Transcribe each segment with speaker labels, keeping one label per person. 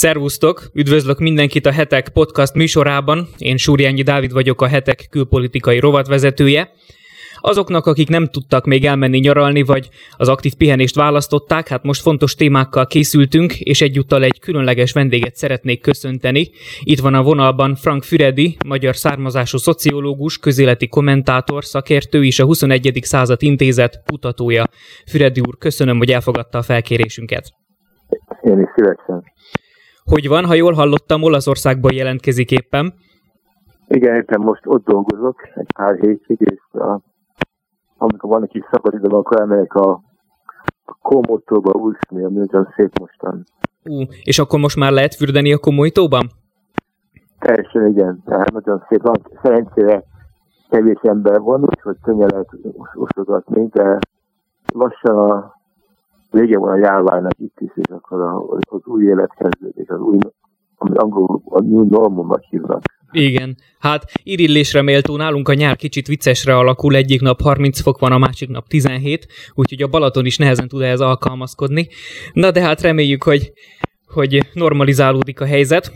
Speaker 1: Szervusztok! Üdvözlök mindenkit a Hetek podcast műsorában. Én Súrjányi Dávid vagyok a Hetek külpolitikai rovatvezetője. Azoknak, akik nem tudtak még elmenni nyaralni, vagy az aktív pihenést választották, hát most fontos témákkal készültünk, és egyúttal egy különleges vendéget szeretnék köszönteni. Itt van a vonalban Frank Füredi, magyar származású szociológus, közéleti kommentátor, szakértő és a 21. század intézet kutatója. Füredi úr, köszönöm, hogy elfogadta a felkérésünket.
Speaker 2: Én is szívesen.
Speaker 1: Hogy van, ha jól hallottam, Olaszországban jelentkezik éppen.
Speaker 2: Igen, éppen most ott dolgozok egy pár hétig, és a, amikor van egy kis szabad időm, akkor elmegyek a, a Komótóba úszni, ami nagyon szép mostan.
Speaker 1: Ú, és akkor most már lehet fürdeni a Komolytóban?
Speaker 2: Teljesen igen, tehát nagyon szép. Van, szerencsére kevés ember van, úgyhogy könnyen lehet osztogatni, de lassan a vége van a járványnak itt is, és akkor az új élet kezdődik, az új, ami angolul a new normalnak hívnak.
Speaker 1: Igen, hát irillésre méltó nálunk a nyár kicsit viccesre alakul, egyik nap 30 fok van, a másik nap 17, úgyhogy a Balaton is nehezen tud ehhez alkalmazkodni. Na de hát reméljük, hogy, hogy normalizálódik a helyzet.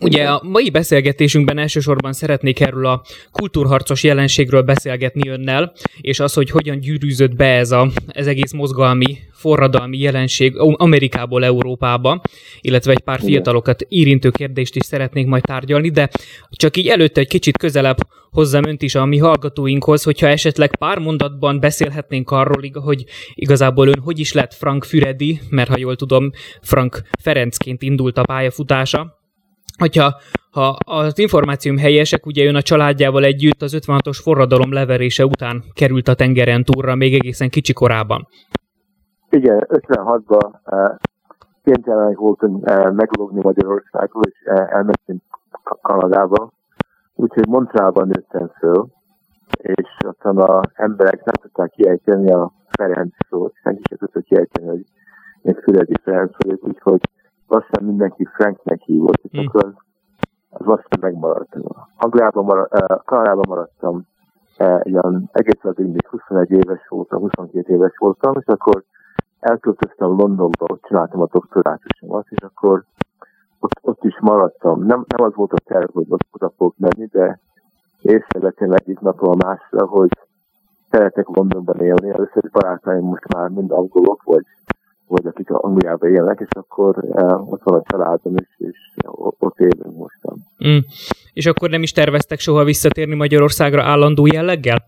Speaker 1: Ugye a mai beszélgetésünkben elsősorban szeretnék erről a kultúrharcos jelenségről beszélgetni önnel, és az, hogy hogyan gyűrűzött be ez, a, ez egész mozgalmi, forradalmi jelenség Amerikából Európába, illetve egy pár fiatalokat érintő kérdést is szeretnék majd tárgyalni, de csak így előtte egy kicsit közelebb hozzám önt is a mi hallgatóinkhoz, hogyha esetleg pár mondatban beszélhetnénk arról, hogy igazából ön hogy is lett Frank Füredi, mert ha jól tudom, Frank Ferencként indult a pályafutása, hogyha ha az információm helyesek, ugye ön a családjával együtt az 56-os forradalom leverése után került a tengeren túlra, még egészen kicsi korában.
Speaker 2: Igen, 56-ban uh, kénytelenek voltunk uh, meglogni Magyarországról, és uh, elmentünk Kanadába. Úgyhogy Montrealban nőttem föl, és aztán az emberek nem tudták kiejteni a Ferenc szót, senki sem tudta kiejteni, hogy még Füredi Ferenc vagyok, úgyhogy lassan mindenki Franknek hívott, és mm. akkor az lassan megmaradt. Angliában maradt, uh, Kanadában maradtam ilyen egész addig, még 21 éves voltam, 22 éves voltam, és akkor elköltöztem Londonba, ott csináltam a doktorátusomat, és akkor ott, ott is maradtam. Nem, nem az volt a terv, hogy ott oda fogok menni, de észrevettem egyik napról a másra, hogy szeretek Londonban élni. Először barátaim most már mind angolok, vagy vagy akik Angliában élnek, és akkor uh, ott van a családom is, és ott élünk mostan.
Speaker 1: Mm. És akkor nem is terveztek soha visszatérni Magyarországra állandó jelleggel?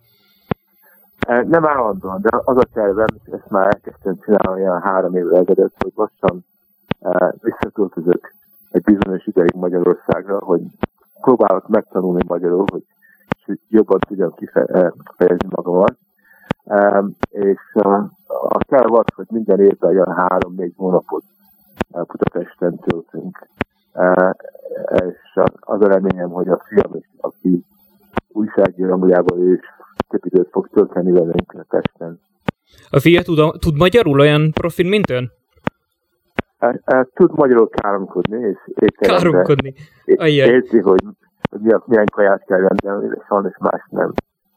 Speaker 2: Uh, nem állandóan, de az a tervem, ezt már elkezdtem csinálni olyan három évvel ezelőtt, hogy lassan uh, visszaköltözök egy bizonyos ideig Magyarországra, hogy próbálok megtanulni magyarul, hogy jobban tudjam kifejezni magamat. És a kell az, hogy minden évben olyan három-négy hónapot Budapesten töltünk. És az a reményem, hogy a fiam is, aki újságíró Angliában, és több időt fog tölteni velünk Pesten.
Speaker 1: A fia tud, tud magyarul olyan profil, mint ön?
Speaker 2: Tud magyarul káromkodni, és
Speaker 1: Káromkodni?
Speaker 2: Érti, hogy, milyen kaját kell venni, de sajnos más nem,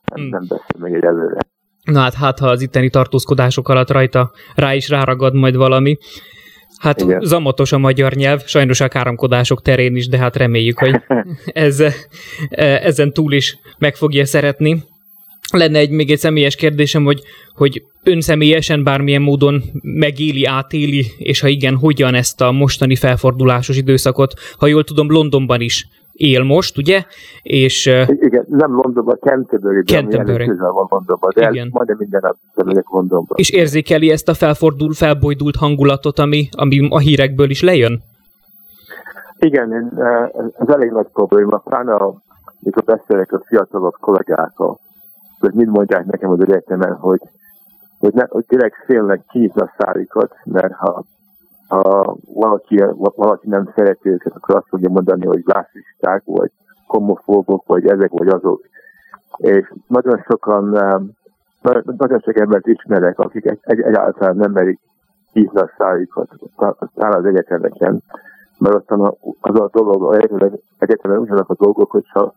Speaker 2: nem, hmm. nem beszél meg egy előre.
Speaker 1: Na hát, hát ha az itteni tartózkodások alatt rajta rá is ráragad majd valami. Hát Igen. zamatos a magyar nyelv, sajnos a káromkodások terén is, de hát reméljük, hogy ez, ezen túl is meg fogja szeretni. Lenne egy még egy személyes kérdésem, hogy, hogy ön személyesen bármilyen módon megéli, átéli, és ha igen, hogyan ezt a mostani felfordulásos időszakot, ha jól tudom, Londonban is él most, ugye? És,
Speaker 2: Igen, nem Londonban, Canterbury-ben,
Speaker 1: Canterbury.
Speaker 2: közel van Londonban, de Igen. majdnem minden nap megyek Londonban.
Speaker 1: És érzékeli ezt a felfordul, felbojdult hangulatot, ami, ami a hírekből is lejön?
Speaker 2: Igen, ez elég nagy probléma. Pláne mikor beszélek a fiatalabb kollégákkal, hogy mind mondják nekem az egyetemen, hogy, hogy, ne, hogy direkt félnek kinyitni a szárikat, mert ha ha valaki, valaki nem szereti őket, akkor azt fogja mondani, hogy rasszisták, vagy homofóbok, vagy ezek, vagy azok. És nagyon sokan, um, nagyon sok embert ismerek, akik egy, egy, egyáltalán nem merik hívni a szájukat, talán az egyetemeken, mert aztán az a dolog, az egyetemen ugyanak a dolgok, hogyha ha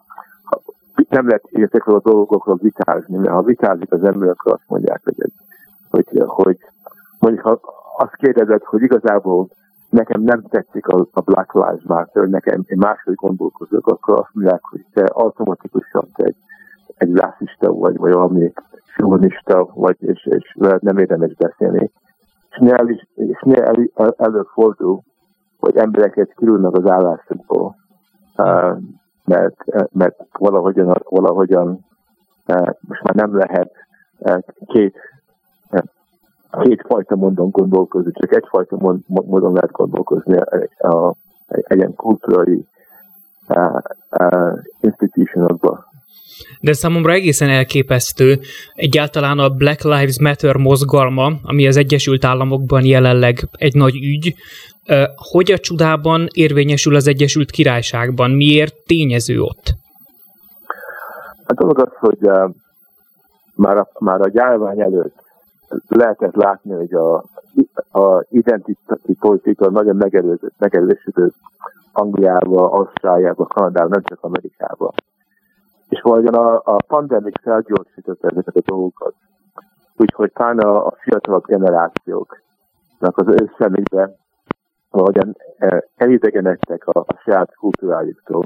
Speaker 2: nem lehet ezekről a dolgokról vitázni, mert ha vitázik az ember, akkor azt mondják, hogy, hogy, hogy mondjuk ha azt kérdezed, hogy igazából nekem nem tetszik a, a Black Lives Matter, nekem én máshogy gondolkozok, akkor azt mondják, hogy te automatikusan te egy, egy rasszista vagy, vagy valami feminista vagy, és, és nem érdemes beszélni. És néha, és néha el, előfordul, hogy embereket kirülnek az állásokból, uh, mert, mert valahogyan, valahogyan uh, most már nem lehet uh, két kétfajta módon gondolkozni, csak egyfajta módon lehet gondolkozni egy, a, egy ilyen kulturális uh, institutionokban.
Speaker 1: De számomra egészen elképesztő egyáltalán a Black Lives Matter mozgalma, ami az Egyesült Államokban jelenleg egy nagy ügy, hogy a csodában érvényesül az Egyesült Királyságban? Miért tényező ott?
Speaker 2: Hát dolog az, hogy már, a, már a gyárvány előtt lehetett látni, hogy a, a identitási politika nagyon megerősödött Angliába, Ausztráliába, Kanadába, nem csak Amerikába. És valahogyan a, a pandemik felgyorsította ezeket a dolgokat. Úgyhogy talán a, a fiatalabb generációknak az ő személybe valahogyan e, elidegenedtek a, a saját kultúrájuktól.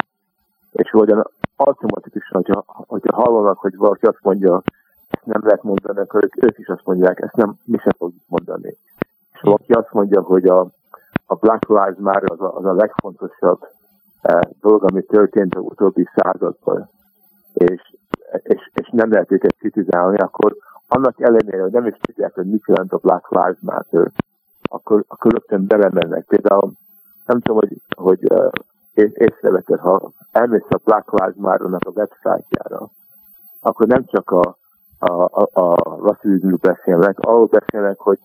Speaker 2: És valahogyan automatikusan, hogyha, hogyha hallanak, hogy valaki azt mondja, ezt nem lehet mondani, akkor ők, ők is azt mondják, ezt nem, mi sem fogjuk mondani. És valaki azt mondja, hogy a, a Black Lives Matter az a, az a legfontosabb eh, dolog, ami történt az utóbbi században, és, és, és nem lehet őket kritizálni, akkor annak ellenére, hogy nem is tudják, hogy mit jelent a Black Lives Matter, akkor, akkor rögtön belemennek. Például nem tudom, hogy, hogy uh, észrevetted, ha elmész a Black Lives Matter-nak a websájtjára, akkor nem csak a, a, a, a rasszizmusról beszélnek, arról beszélnek, hogy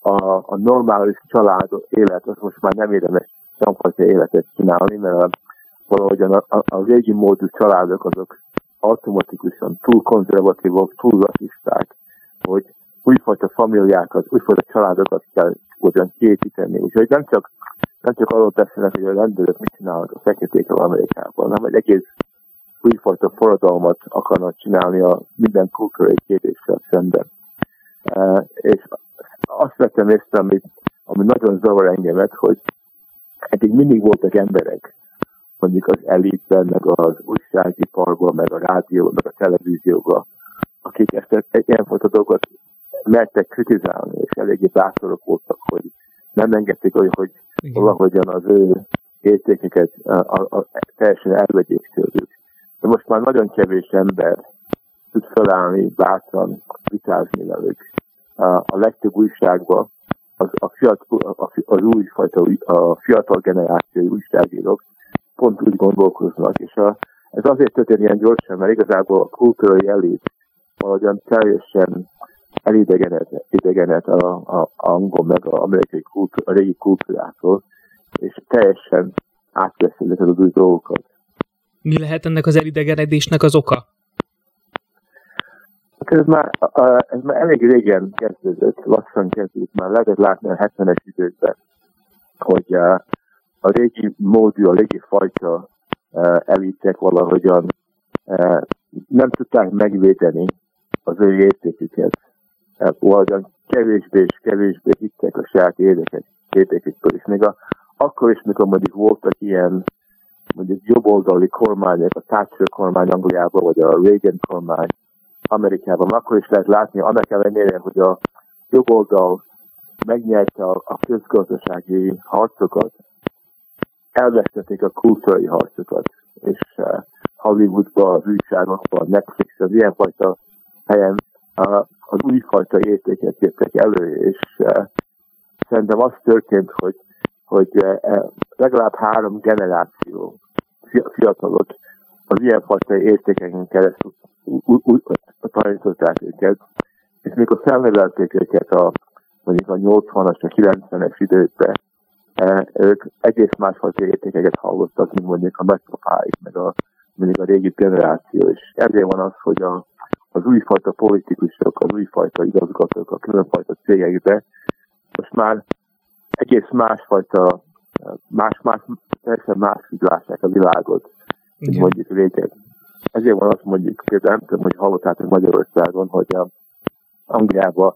Speaker 2: a, a normális család élet, az most már nem érdemes semmifajta életet csinálni, mert a, valahogyan a, a, a régi módú családok azok automatikusan túl konzervatívok, túl rasszisták, hogy újfajta familiákat, újfajta családokat kell ugyan kiépíteni. Úgyhogy nem csak, nem csak arról beszélnek, hogy a rendőrök mit csinálnak a feketékkel Amerikában, hanem egy egész újfajta forradalmat akarnak csinálni a minden kultúrai kérdéssel szemben. Uh, és azt vettem észre, ami, ami nagyon zavar engemet, hogy eddig mindig voltak emberek, mondjuk az elitben, meg az újságiparban, meg a rádióban, meg a televízióban, akik ezt ilyenfajta dolgot mertek kritizálni, és eléggé bátorok voltak, hogy nem engedték, hogy, hogy valahogyan az ő értékeket a, a, a, teljesen elvegyék tőlük. De most már nagyon kevés ember tud felállni, bátran vitázni velük. A, a legtöbb újságban az, a fiatal, az újfajta, a fiatal generáció újságírók pont úgy gondolkoznak, és a, ez azért történik ilyen gyorsan, mert igazából a kultúrai elit valahogyan teljesen elidegened a, a, angol meg a amerikai kultúra, a régi kultúrától, és teljesen átveszi ezeket az új dolgokat.
Speaker 1: Mi lehet ennek az elidegenedésnek az oka?
Speaker 2: Hát ez már, ez már elég régen kezdődött, lassan kezdődött, már lehetett látni a 70-es időkben, hogy a régi módú, a régi fajta elitek valahogyan nem tudták megvédeni az ő értéküket. Valahogyan kevésbé és kevésbé hittek a saját érdekekből. És még a, akkor is, mikor mondjuk voltak ilyen mondjuk jobboldali kormányok, a Thatcher kormány Angliában, vagy a Reagan kormány Amerikában, akkor is lehet látni, annak ellenére, hogy a jobboldal megnyerte a, a közgazdasági harcokat, elvesztették a kultúrai harcokat, és uh, Hollywoodban, újságokban, Netflix, az ilyenfajta helyen az újfajta értéket jöttek elő, és uh, szerintem az történt, hogy hogy uh, legalább három generáció fiatalok az ilyenfajta értékeken keresztül tanították őket, és mikor felnevelték őket a mondjuk a 80-as, a 90-es időkben, ők egész másfajta értékeket hallottak, mint mondjuk a nagypapáik, meg a, mondjuk a régi generáció, és ezért van az, hogy a, az újfajta politikusok, az újfajta igazgatók a különfajta cégekbe most már egész másfajta, más, más, teljesen más lássák a világot, mint mondjuk régen. Ezért van azt mondjuk, például nem tudom, hogy hallottátok Magyarországon, hogy a Angliában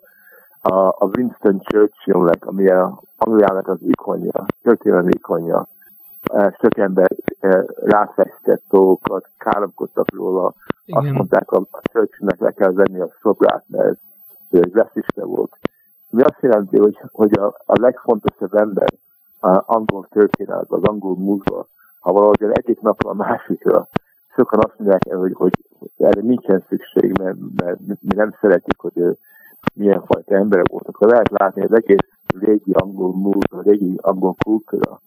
Speaker 2: a, a Winston Churchillnek, ami a Angliának az ikonja, történelmi ikonja, sok ember ráfestett dolgokat, káromkodtak róla, Igen. azt mondták, a Churchillnek le kell venni a szobrát, mert ő egy vesziste volt. Mi azt jelenti, hogy, hogy a, a legfontosabb ember a angol történetben, az angol múltban, ha valahogy egyik napra a másikra, sokan azt mondják, hogy, hogy erre nincsen szükség, mert, mert mi nem szeretjük, hogy ő milyen fajta emberek voltak. Ha lehet látni, az egész régi angol múlt, a régi angol kultúra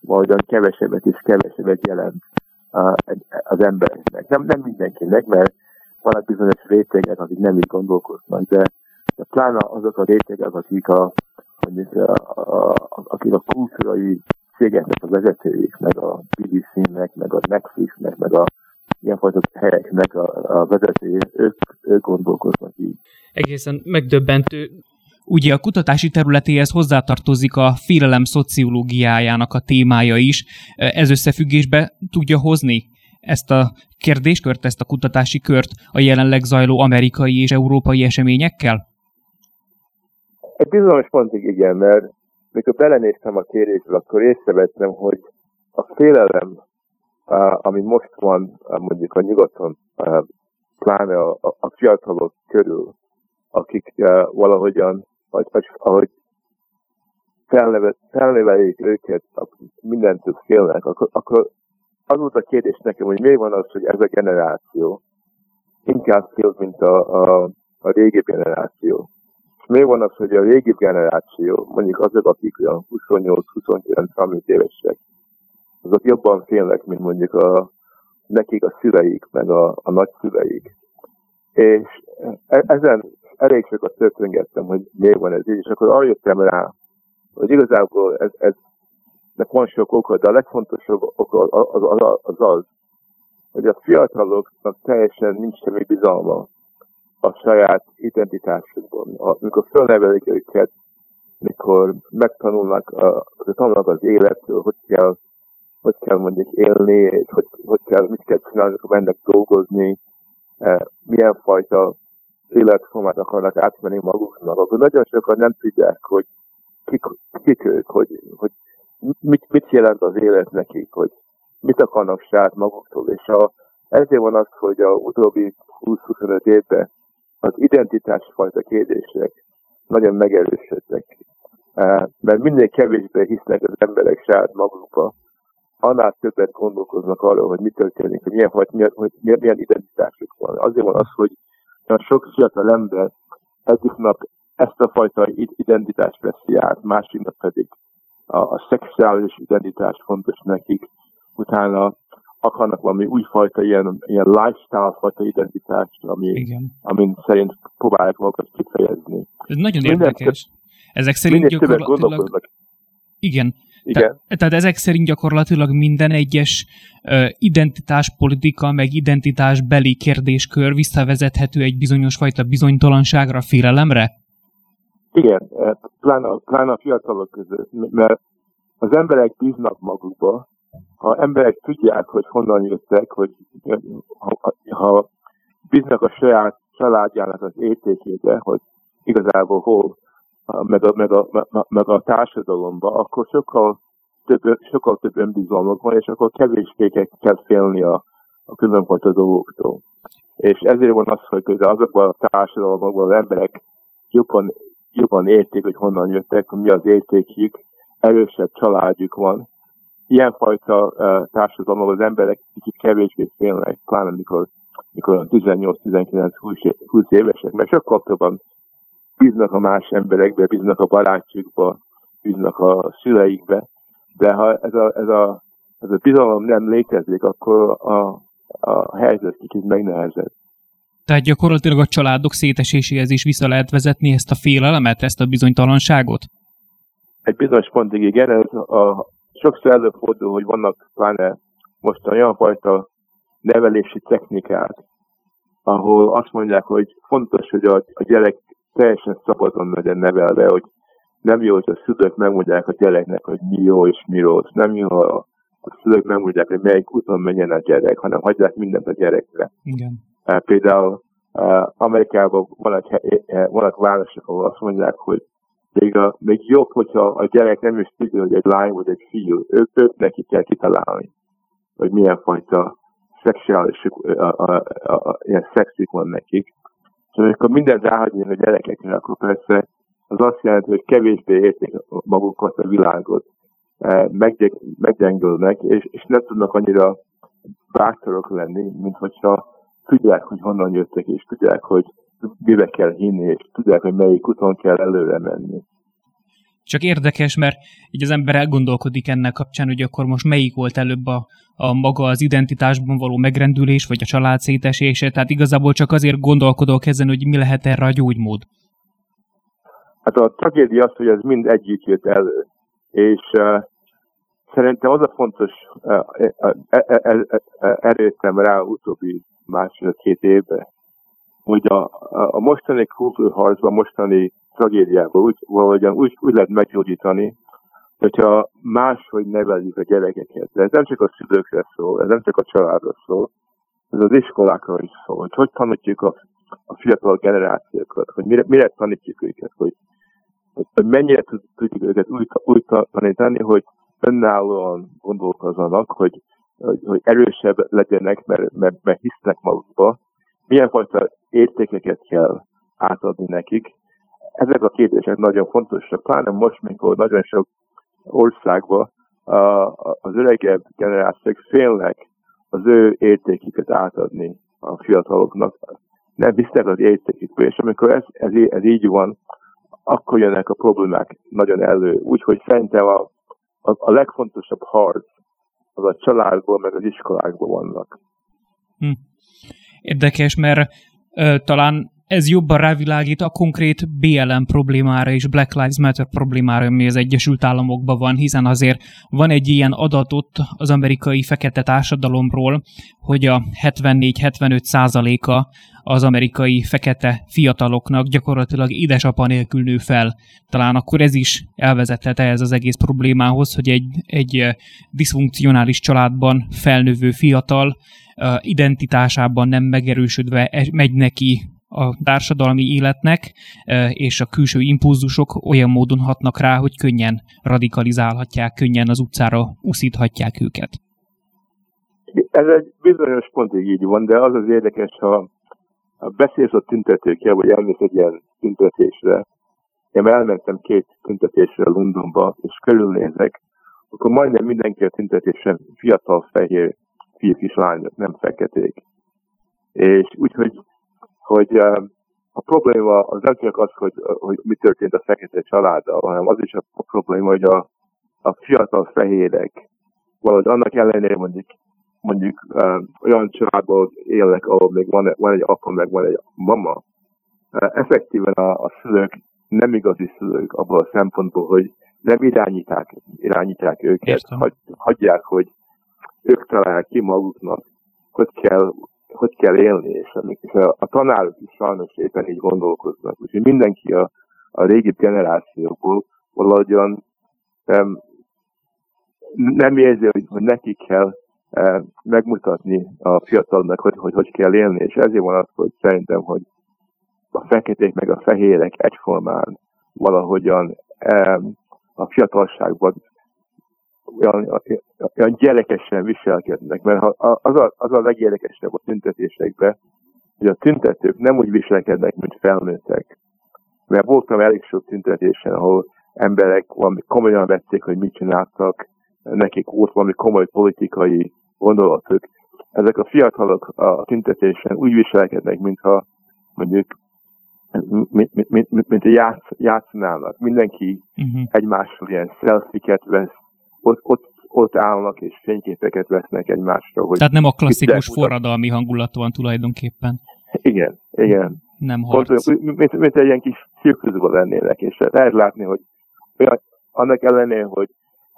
Speaker 2: valahogyan kevesebbet és kevesebbet jelent az embereknek. Nem, nem mindenkinek, mert vannak bizonyos rétegek, akik nem így gondolkoznak, de, de pláne azok a rétegek, akik a, mondjuk a, a, a, akik a kultúrai cégeknek a vezetőik, meg a BBC-nek, meg a Netflixnek, meg a ilyenfajta helyeknek a, a vezetői, ők, ők gondolkoznak így.
Speaker 1: Egészen megdöbbentő. Ugye a kutatási területéhez hozzátartozik a félelem szociológiájának a témája is. Ez összefüggésbe tudja hozni ezt a kérdéskört, ezt a kutatási kört a jelenleg zajló amerikai és európai eseményekkel?
Speaker 2: Egy bizonyos pontig igen, mert mikor belenéztem a kérésbe, akkor észrevettem, hogy a félelem, ami most van mondjuk a nyugaton, pláne a, a, fiatalok körül, akik valahogyan, vagy, vagy ahogy felneveljék őket, mindentől félnek, akkor, akkor az volt a kérdés nekem, hogy miért van az, hogy ez a generáció inkább fél, mint a, a, a régi generáció? Miért van az, hogy a régi generáció, mondjuk azok, akik olyan 28-29-30 évesek, azok jobban félnek, mint mondjuk a, nekik a szüleik, meg a, a nagyszüleik. És e, ezen elég sokat történgettem, hogy miért van ez így, és akkor arra jöttem rá, hogy igazából ez, ez nek van sok oka, de a legfontosabb oka az az, az, az, hogy a fiataloknak teljesen nincs semmi bizalma a saját identitásukban. Amikor fölnevelik őket, mikor megtanulnak, uh, tanulnak az életről, hogy kell, hogy kell mondjuk élni, és hogy, hogy kell, mit kell csinálni, amikor mennek dolgozni, uh, milyen fajta életformát akarnak átmenni maguknak, akkor nagyon sokan nem tudják, hogy kik, kik ők, hogy, hogy mit, mit jelent az élet nekik, hogy mit akarnak saját maguktól. És a, ezért van az, hogy a utóbbi 20-25 évben az identitásfajta kérdések nagyon megerősödtek. Mert minél kevésbé hisznek az emberek saját magukba, annál többet gondolkoznak arról, hogy mi történik, hogy milyen, hogy milyen, hogy milyen identitásuk van. Azért van az, hogy sok fiatal ember egyik nap ezt a fajta identitást veszi át, másik nap pedig a, a szexuális identitás fontos nekik, utána akarnak valami újfajta ilyen, ilyen lifestyle fajta identitást, ami, Igen. amin szerint próbálják magukat kifejezni.
Speaker 1: Ez nagyon Minden érdekes. Ezek szerint gyakorlatilag... Igen. Igen. Te, tehát ezek szerint gyakorlatilag minden egyes uh, identitáspolitika, meg identitásbeli kérdéskör visszavezethető egy bizonyos fajta bizonytalanságra, félelemre?
Speaker 2: Igen, pláne, pláne a fiatalok között, mert az emberek bíznak magukba, ha emberek tudják, hogy honnan jöttek, hogy ha, ha bíznak a saját családjának az értékébe, hogy igazából hol, meg a, meg a, meg a társadalomba, akkor sokkal több, sokkal több önbizalmak van, és akkor kevésbé kell félni a, a különböző dolgoktól. És ezért van az, hogy azokban a társadalomokban az emberek jobban, jobban értik, hogy honnan jöttek, mi az értékük, erősebb családjuk van, ilyenfajta uh, társadalomban az emberek kicsit kevésbé félnek, pláne mikor, mikor 18-19-20 évesek, mert sokkal többen bíznak a más emberekbe, bíznak a barátjukba, bíznak a szüleikbe, de ha ez a, ez a, ez a bizalom nem létezik, akkor a, a helyzet kicsit megnehezed.
Speaker 1: Tehát gyakorlatilag a családok széteséséhez is vissza lehet vezetni ezt a félelemet, ezt a bizonytalanságot?
Speaker 2: Egy bizonyos pontig igen, ez a, sokszor előfordul, hogy vannak pláne most olyan fajta nevelési technikák, ahol azt mondják, hogy fontos, hogy a, a gyerek teljesen szabadon legyen nevelve, hogy nem jó, hogy a szülők megmondják a gyereknek, hogy mi jó és mi rossz. Nem jó, ha a szülők megmondják, hogy melyik úton menjen a gyerek, hanem hagyják mindent a gyerekre.
Speaker 1: Igen.
Speaker 2: Például Amerikában vannak, vannak városok, ahol azt mondják, hogy még, a, még jobb, hogyha a gyerek nem is tudja, hogy egy lány vagy egy fiú. Ők, ők neki kell kitalálni, hogy milyen fajta szexuális, a, a, a, a, ilyen szexik van nekik. És amikor mindent ráhagyni a gyerekekre, akkor persze az azt jelenti, hogy kevésbé érték magukat a világot, meggyengülnek, és, és nem tudnak annyira bátorok lenni, mint hogyha tudják, hogy honnan jöttek, és tudják, hogy mibe kell hinni, és tudják, hogy melyik úton kell előre menni.
Speaker 1: Csak érdekes, mert így az ember elgondolkodik ennek kapcsán, hogy akkor most melyik volt előbb a, a maga az identitásban való megrendülés, vagy a család szétesése, tehát igazából csak azért gondolkodok ezen, hogy mi lehet erre a gyógymód.
Speaker 2: Hát a tragédia az, hogy ez mind együtt jött elő. És uh, szerintem az a fontos, uh, erőttem rá utóbbi másfél-két évben, hogy a, a mostani kultúrharcban, mostani tragédiában úgy, valahogyan úgy, úgy lehet meggyógyítani, hogyha máshogy neveljük a gyerekeket. De ez nem csak a szülőkre szól, ez nem csak a családra szól, ez az iskolákra is szól, hogy hogy tanítjuk a, a fiatal generációkat, hogy mire, mire tanítjuk őket, hogy, hogy mennyire tudjuk őket úgy, úgy tanítani, hogy önállóan gondolkozzanak, hogy, hogy, hogy erősebb legyenek, mert, mert, mert hisznek magukba, milyen fajta értékeket kell átadni nekik. Ezek a kérdések nagyon fontosak, pláne most, mikor nagyon sok országban az öregebb generációk félnek az ő értéküket átadni a fiataloknak. Nem hisznek az értékükből, és amikor ez, ez, ez így van, akkor jönnek a problémák nagyon elő. Úgyhogy szerintem a, a, a legfontosabb harc az a családból, meg az iskolákból vannak.
Speaker 1: Hm. Érdekes, mert ö, talán ez jobban rávilágít a konkrét BLM problémára és Black Lives Matter problémára, ami az Egyesült Államokban van, hiszen azért van egy ilyen adatot az amerikai fekete társadalomról, hogy a 74-75 százaléka az amerikai fekete fiataloknak gyakorlatilag édesapa nélkül nő fel. Talán akkor ez is elvezethet ehhez az egész problémához, hogy egy, egy diszfunkcionális családban felnövő fiatal identitásában nem megerősödve e, megy neki a társadalmi életnek, és a külső impulzusok olyan módon hatnak rá, hogy könnyen radikalizálhatják, könnyen az utcára uszíthatják őket.
Speaker 2: Ez egy bizonyos pontig így van, de az az érdekes, ha beszélsz a tüntetőkkel, vagy elmész egy ilyen tüntetésre, én elmentem két tüntetésre Londonba, és körülnézek, akkor majdnem mindenki a tüntetésen fiatal fehér fiúk és lányok, nem feketék. És úgyhogy hogy a probléma az nem csak az, hogy, hogy mi történt a fekete családdal, hanem az is a probléma, hogy a, a fiatal fehérek valahogy annak ellenére mondjuk mondjuk uh, olyan családból élnek, ahol még van, van egy apa, meg van egy mama, uh, effektíven a, a szülők nem igazi szülők abban a szempontból, hogy nem irányítják, irányítják őket, hagy, hagyják, hogy ők találják ki maguknak, hogy kell, hogy kell élni, és, a, a tanárok is sajnos éppen így gondolkoznak. Úgyhogy mindenki a, a régi generációból valahogyan um, nem érzi, hogy, hogy neki kell uh, megmutatni a fiatalnak, hogy, hogy hogy kell élni, és ezért van az, hogy szerintem, hogy a feketék meg a fehérek egyformán valahogyan um, a fiatalságban olyan, olyan gyerekesen viselkednek, mert ha, az, a, az a legérdekesebb a tüntetésekben, hogy a tüntetők nem úgy viselkednek, mint felnőttek. Mert voltam elég sok tüntetésen, ahol emberek valami komolyan vették, hogy mit csináltak, nekik volt valami komoly politikai gondolatuk. Ezek a fiatalok a tüntetésen úgy viselkednek, mintha mondjuk mint, mint, mint, mint játsz, játszanának. Mindenki uh-huh. egymással ilyen szelfiket vesz, ott, ott, ott állnak és fényképeket vesznek egymásra. Hogy
Speaker 1: Tehát nem a klasszikus forradalmi hangulat van tulajdonképpen.
Speaker 2: Igen, igen.
Speaker 1: Nem harc.
Speaker 2: Pont, mint, mint egy ilyen kis cirkuszban lennének, és lehet látni, hogy olyan, annak ellenére, hogy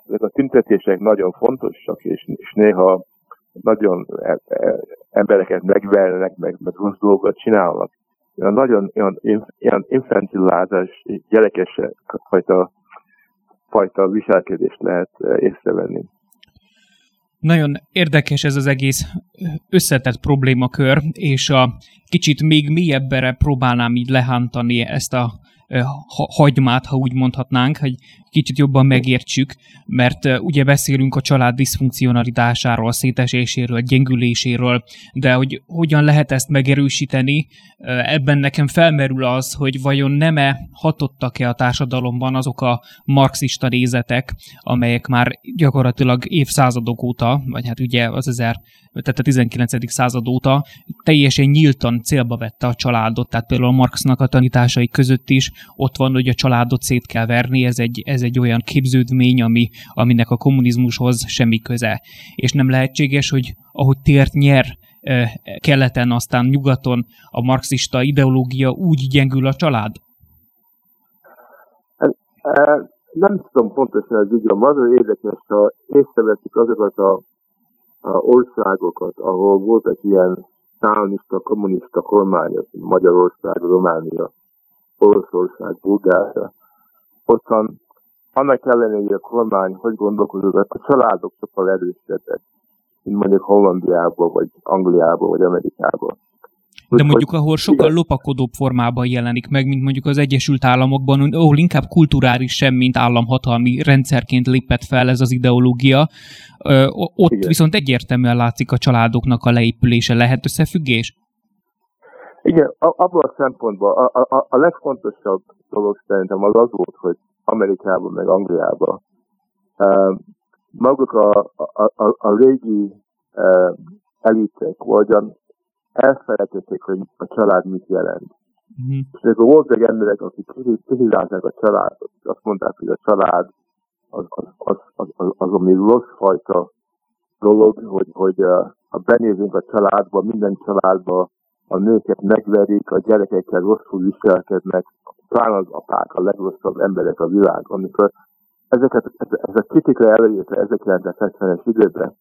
Speaker 2: ezek a tüntetések nagyon fontosak, és, és néha nagyon e, e, embereket megvernek, meg, meg rossz dolgokat csinálnak. Olyan nagyon olyan, olyan infantilázás, gyerekes fajta fajta viselkedést lehet eh, észrevenni.
Speaker 1: Nagyon érdekes ez az egész összetett problémakör, és a kicsit még mélyebbre próbálnám így lehántani ezt a hagymát, ha úgy mondhatnánk, hogy kicsit jobban megértsük, mert ugye beszélünk a család diszfunkcionalitásáról, széteséséről, gyengüléséről, de hogy hogyan lehet ezt megerősíteni, ebben nekem felmerül az, hogy vajon nem-e hatottak-e a társadalomban azok a marxista nézetek, amelyek már gyakorlatilag évszázadok óta, vagy hát ugye az ezer, tehát a 19. század óta teljesen nyíltan célba vette a családot, tehát például a Marxnak a tanításai között is ott van, hogy a családot szét kell verni, ez egy, ez egy olyan képződmény, ami, aminek a kommunizmushoz semmi köze. És nem lehetséges, hogy ahogy tért nyer keleten, aztán nyugaton a marxista ideológia úgy gyengül a család?
Speaker 2: Hát, nem tudom pontosan az ügyem, az az érdekes, ha észreveszik azokat a, a országokat, ahol voltak ilyen szálonista, kommunista kormányok, Magyarország, Románia, Oroszország, Bulgária, ottan annak ellenére, hogy a kormány hogy gondolkozott, a családok sokkal erősebbek, mint mondjuk Hollandiában, vagy Angliában, vagy Amerikában.
Speaker 1: De mondjuk, ahol sokkal lopakodóbb formában jelenik meg, mint mondjuk az Egyesült Államokban, ahol inkább kulturális sem, mint államhatalmi rendszerként lépett fel ez az ideológia, ott igen. viszont egyértelműen látszik a családoknak a leépülése. Lehet összefüggés?
Speaker 2: Igen, abban a szempontból a, a, a legfontosabb dolog szerintem az az volt, hogy Amerikában, meg Angliában uh, maguk a, a, a, a régi uh, elitek vagyon elfelejtették, hogy a család mit jelent. Mm-hmm. És akkor voltak emberek, akik kihívták a családot, azt mondták, hogy a család az, az, az, az, az, az ami rossz fajta dolog, hogy, hogy uh, ha benézünk a családba, minden családba a nőket megverik, a gyerekekkel rosszul viselkednek, talán az apák a legrosszabb emberek a világ, amikor ezeket, ez, a kritika előjött 1970-es időben,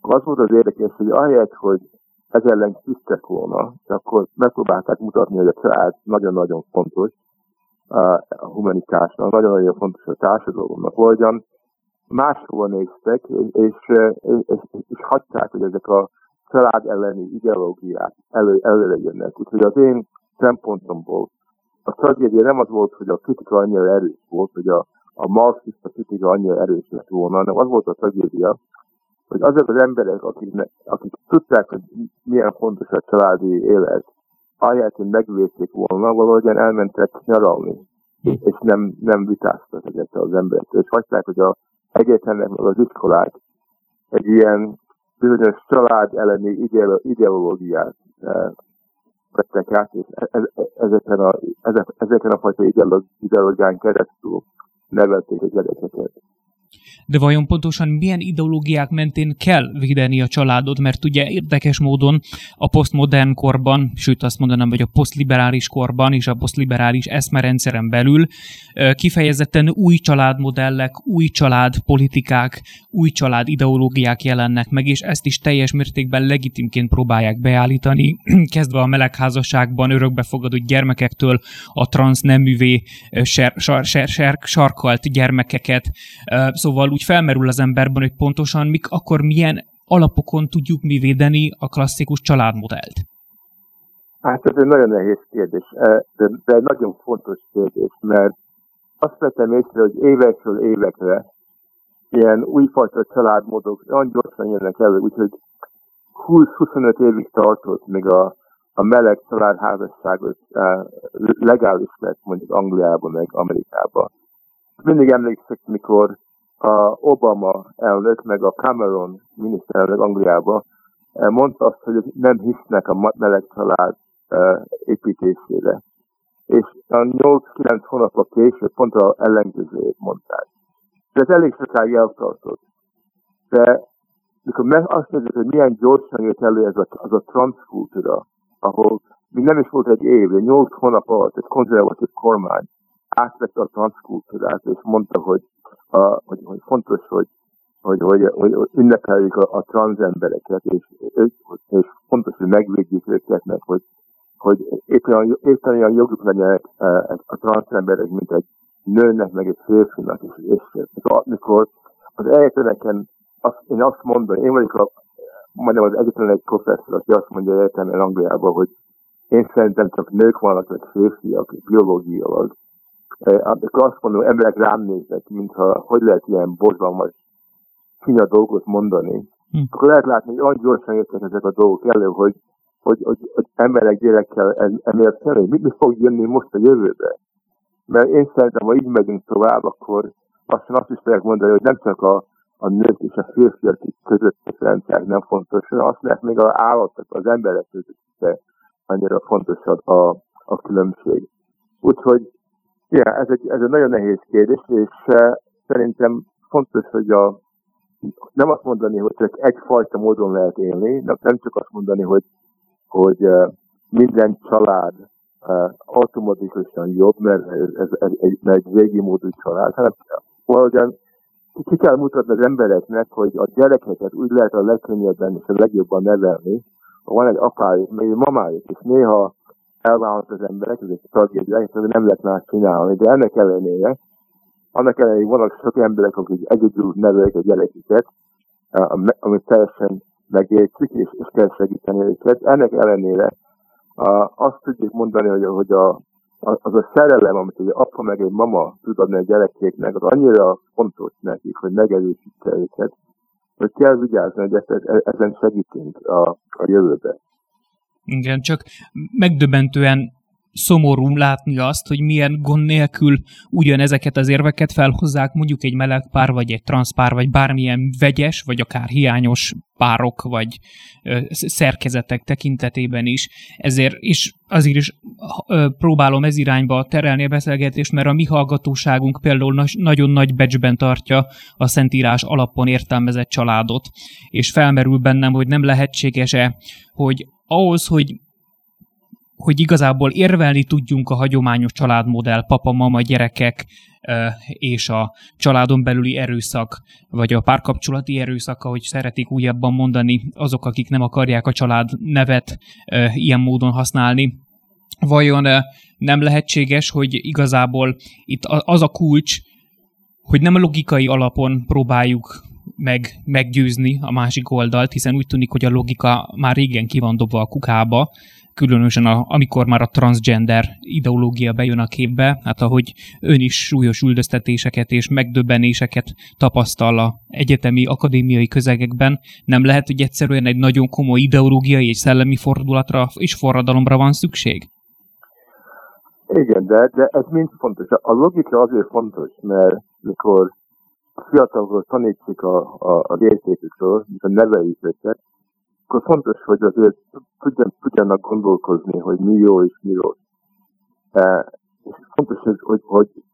Speaker 2: az volt az érdekes, hogy ahelyett, hogy ez ellen küzdtek volna, akkor megpróbálták mutatni, hogy a család nagyon-nagyon fontos a humanitásnak, nagyon-nagyon fontos a társadalomnak, hogyan máshol néztek, és, és, és, és hagyták, hogy ezek a család elleni ideológiák elő, előjönnek. Úgyhogy az én szempontomból a tragédia nem az volt, hogy a kritika annyira erős volt, hogy a, a marxista kritika annyira erős lett volna, hanem az volt a tragédia, hogy azok az emberek, akik, akik tudták, hogy milyen fontos a családi élet, ahelyett, hogy megvédték volna, valahogyan elmentek nyaralni, és nem, nem vitáztak ezekkel az emberekkel. És hagyták, hogy a egyetemek, az iskolák egy ilyen bizonyos család elleni ideológiát eh, vettek át, és e, e, ezeken a, ezeken a fajta ideológián keresztül nevelték a gyerekeket
Speaker 1: de vajon pontosan milyen ideológiák mentén kell védeni a családot, mert ugye érdekes módon a posztmodern korban, sőt azt mondanám, hogy a posztliberális korban és a posztliberális eszmerendszeren belül kifejezetten új családmodellek, új családpolitikák, új család ideológiák jelennek meg, és ezt is teljes mértékben legitimként próbálják beállítani, kezdve a melegházasságban örökbefogadott gyermekektől a transzneművé ser, sar, ser, ser, sarkalt gyermekeket. Szóval úgy felmerül az emberben, hogy pontosan mik, akkor milyen alapokon tudjuk mi védeni a klasszikus családmodellt?
Speaker 2: Hát ez egy nagyon nehéz kérdés, de, de egy nagyon fontos kérdés, mert azt vettem észre, hogy évekről évekre ilyen újfajta családmódok nagyon gyorsan jönnek elő, úgyhogy 20-25 évig tartott, még a, a meleg családházasságot legális lett mondjuk Angliában, meg Amerikában. Mindig emlékszek, mikor a Obama elnök, meg a Cameron miniszterelnök Angliába eh, mondta azt, hogy nem hisznek a meleg család eh, építésére. És a 8-9 hónapok később pont a ellenkezőjét mondták. De ez elég sokáig eltartott. De mikor meg azt nézzük, hogy milyen gyorsan jött elő ez a, az a transkultúra, ahol még nem is volt egy év, de 8 hónap alatt egy konzervatív kormány átvette a transkultúrát, és mondta, hogy a, hogy, hogy fontos, hogy, hogy, hogy, hogy ünnepeljük a, a trans embereket, és, és fontos, hogy megvédjük őket, meg hogy, hogy éppen olyan, éppen olyan joguk legyenek e, a trans emberek, mint egy nőnek, meg egy férfinak. És, és, és amikor az egyetemeken azt, én azt mondom, én vagyok a, majdnem az egyetlen egy professzor, aki azt mondja egyetemen Angliában, hogy én szerintem csak nők vannak, vagy férfiak, biológiailag. Akkor azt mondom, emberek rám néznek, mintha hogy lehet ilyen borzalmas finya dolgot mondani. Hm. Akkor lehet látni, hogy olyan gyorsan jöttek ezek a dolgok elő, hogy, hogy, hogy, hogy emberek gyerekkel emiatt kell, mit, mi fog jönni most a jövőbe. Mert én szerintem, ha így megyünk tovább, akkor azt, azt is lehet mondani, hogy nem csak a, a nők és a férfiak közötti rendszerek nem fontos, hanem azt lehet még az állatok, az emberek között annyira fontos a, a, a különbség. Úgyhogy ja, ez, egy, ez egy nagyon nehéz kérdés, és uh, szerintem fontos, hogy a, nem azt mondani, hogy csak egyfajta módon lehet élni, nem, csak azt mondani, hogy, hogy uh, minden család uh, automatikusan jobb, mert ez, ez, egy, egy régi módú család, hanem valahogyan ki kell mutatni az embereknek, hogy a gyerekeket úgy lehet a legkönnyebben és a legjobban nevelni, van egy apájuk, még egy mamájuk, és néha elválnak az emberek, ez egy tragédia, és nem lehet más csinálni, de ennek ellenére, annak ellenére, vannak sok emberek, akik egyedül nevelik a gyereküket, amit teljesen megértjük, és, és kell segíteni őket. Ennek ellenére azt tudjuk mondani, hogy, hogy a, az a szerelem, amit egy apa meg egy mama tud adni a gyerekéknek, az annyira fontos nekik, hogy megerősítse őket, hogy kell vigyázni, hogy ezt, e, ezen segítünk a, a jövőbe.
Speaker 1: Igen, csak megdöbbentően szomorú látni azt, hogy milyen gond nélkül ugyanezeket az érveket felhozzák mondjuk egy meleg pár, vagy egy transzpár, vagy bármilyen vegyes, vagy akár hiányos párok, vagy ö, szerkezetek tekintetében is. Ezért is azért is ö, próbálom ez irányba terelni a beszélgetést, mert a mi hallgatóságunk például na- nagyon nagy becsben tartja a Szentírás alapon értelmezett családot, és felmerül bennem, hogy nem lehetséges-e, hogy ahhoz, hogy hogy igazából érvelni tudjunk a hagyományos családmodell, papa, mama, gyerekek és a családon belüli erőszak, vagy a párkapcsolati erőszak, ahogy szeretik újabban mondani azok, akik nem akarják a család nevet ilyen módon használni. Vajon nem lehetséges, hogy igazából itt az a kulcs, hogy nem a logikai alapon próbáljuk meg, meggyőzni a másik oldalt, hiszen úgy tűnik, hogy a logika már régen ki van dobva a kukába, különösen a, amikor már a transgender ideológia bejön a képbe, hát ahogy ön is súlyos üldöztetéseket és megdöbbenéseket tapasztal a egyetemi, akadémiai közegekben, nem lehet, hogy egyszerűen egy nagyon komoly ideológiai és szellemi fordulatra és forradalomra van szükség?
Speaker 2: Igen, de, de ez mind fontos. A logika azért fontos, mert mikor a fiatalokról tanítsuk a, a, a értékükről, mikor neveljük őket, akkor fontos, hogy azért tudjan, tudjanak gondolkozni, hogy mi jó és mi rossz. E, és fontos, hogy, hogy, hogy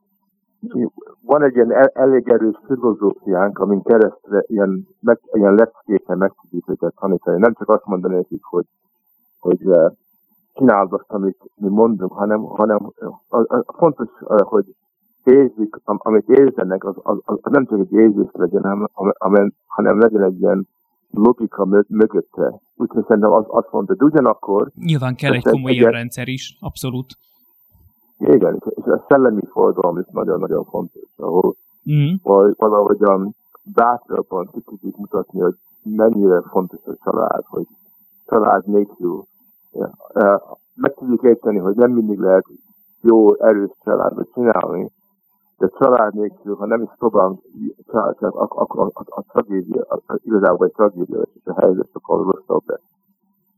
Speaker 2: van egy ilyen el, elég erős filozófiánk, amin keresztül ilyen, meg, ilyen leckéken meg tudjuk őket tanítani. Nem csak azt mondani nekik, hogy, hogy e, csináld azt, amit mi mondunk, hanem, hanem az, az fontos, e, hogy érzik, amit érzenek, az, az, az, nem csak egy érzés legyen, hanem, hanem legyen egy ilyen logika mögötte. Úgyhogy szerintem az, azt mondta, de ugyanakkor...
Speaker 1: Nyilván kell egy komoly egy, rendszer is, abszolút.
Speaker 2: Igen, és a szellemi forradalom is nagyon-nagyon fontos, ahol mm. valahogyan bátrabban ki tudjuk mutatni, hogy mennyire fontos a család, hogy család nélkül. Meg tudjuk érteni, hogy nem mindig lehet jó, erős családot csinálni, de család nélkül, ha nem is szobán család, akkor a, a, a, tragédia, a, a, igazából egy tragédia, és a helyzet sokkal rosszabb lesz.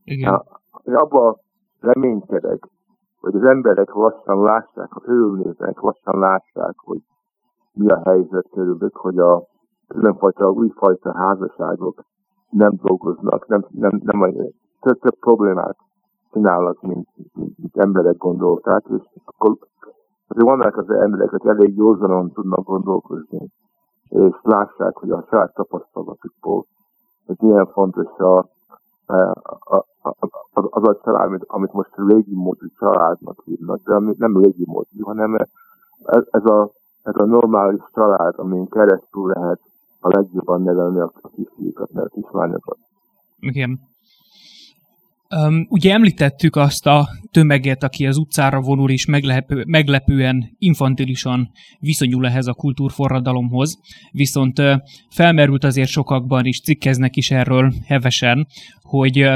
Speaker 2: Igen. Én abban reménykedek, hogy az emberek lassan lássák, ha körülnéznek, lassan lássák, hogy mi a helyzet körülök, hogy a különfajta újfajta házasságok nem dolgoznak, nem, nem, nem, nem több, több problémát csinálnak, mint, mint, mint emberek gondolták, és akkor Azért vannak az emberek, akik elég józanon tudnak gondolkozni, és lássák, hogy a saját tapasztalatukból, hogy milyen fontos a, a, a, a, az a család, amit, amit most régi módú családnak hívnak, de ami nem régi módú, hanem ez, ez, a, ez a normális család, amin keresztül lehet a legjobban nevelni a kisfiúkat, mert kislányokat.
Speaker 1: Igen. Um, ugye említettük azt a tömeget, aki az utcára vonul és meglepő, meglepően infantilisan viszonyul ehhez a kultúrforradalomhoz, viszont uh, felmerült azért sokakban is, cikkeznek is erről hevesen, hogy uh,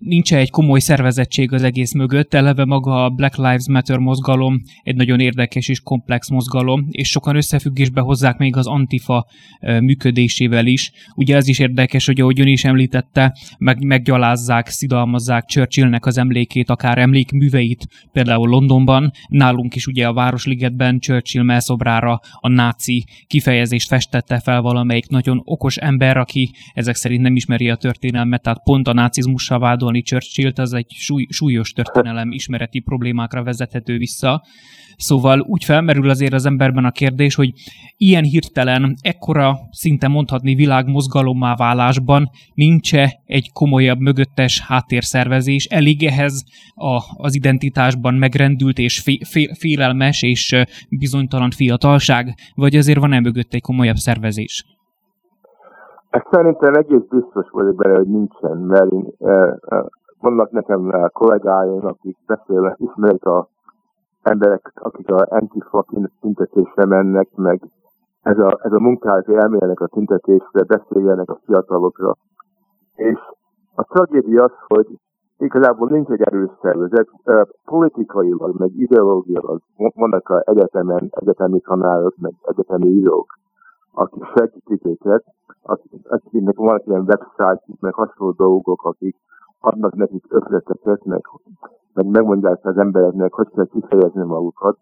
Speaker 1: nincs egy komoly szervezettség az egész mögött, eleve maga a Black Lives Matter mozgalom egy nagyon érdekes és komplex mozgalom, és sokan összefüggésbe hozzák még az Antifa működésével is. Ugye ez is érdekes, hogy ahogy ön is említette, meg, meggyalázzák, szidalmazzák Churchillnek az emlékét, akár emlékműveit, például Londonban, nálunk is ugye a Városligetben Churchill melszobrára a náci kifejezést festette fel valamelyik nagyon okos ember, aki ezek szerint nem ismeri a történelmet, tehát pont a nácizmussal vádolni Churchill-t, az egy súly, súlyos történelem ismereti problémákra vezethető vissza. Szóval úgy felmerül azért az emberben a kérdés, hogy ilyen hirtelen, ekkora szinte mondhatni világmozgalommá válásban nincs-e egy komolyabb mögöttes háttérszervezés, elég ehhez a, az identitásban megrendült és fé, fé, félelmes és bizonytalan fiatalság, vagy azért van-e mögött egy komolyabb szervezés?
Speaker 2: Ezt szerintem egész biztos vagyok bele, hogy nincsen, mert én, e, e, vannak nekem e, kollégáim, akik beszélnek, ismerik a emberek, akik a antifa tüntetésre mennek, meg ez a, ez a munkát elmélyenek a tüntetésre, beszéljenek a fiatalokra. És a tragédia az, hogy igazából nincs egy erős szervezet, politikailag, meg ideológiailag vannak a egyetemen, egyetemi tanárok, meg egyetemi írók, akik segítik őket, akiknek van ilyen website, meg hasonló dolgok, akik adnak nekik ötleteket, meg, meg megmondják az embereknek, hogy kell kifejezni magukat.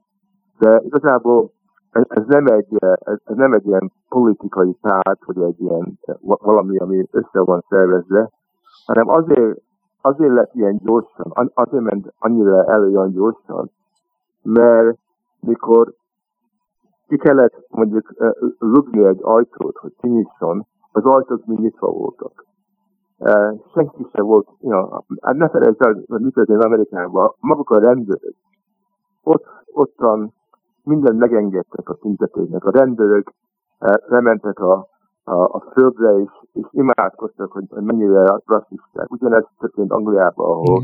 Speaker 2: De igazából ez, ez, nem egy, ez nem egy ilyen politikai párt, hogy egy ilyen valami, ami össze van szervezve, hanem azért, azért lett ilyen gyorsan, azért ment annyira elő olyan gyorsan, mert mikor ki kellett mondjuk rugni egy ajtót, hogy kinyisson, az ajtók mind nyitva voltak. Senki sem volt, ja, hát ne felejtsd el, hogy mi történt Amerikában, maguk a rendőrök, ott, ottan minden megengedtek a tüntetőknek. A rendőrök lementek a, a, a földre, és, és imádkoztak, hogy mennyire rasszisták. Ugyanezt történt Angliában, ahol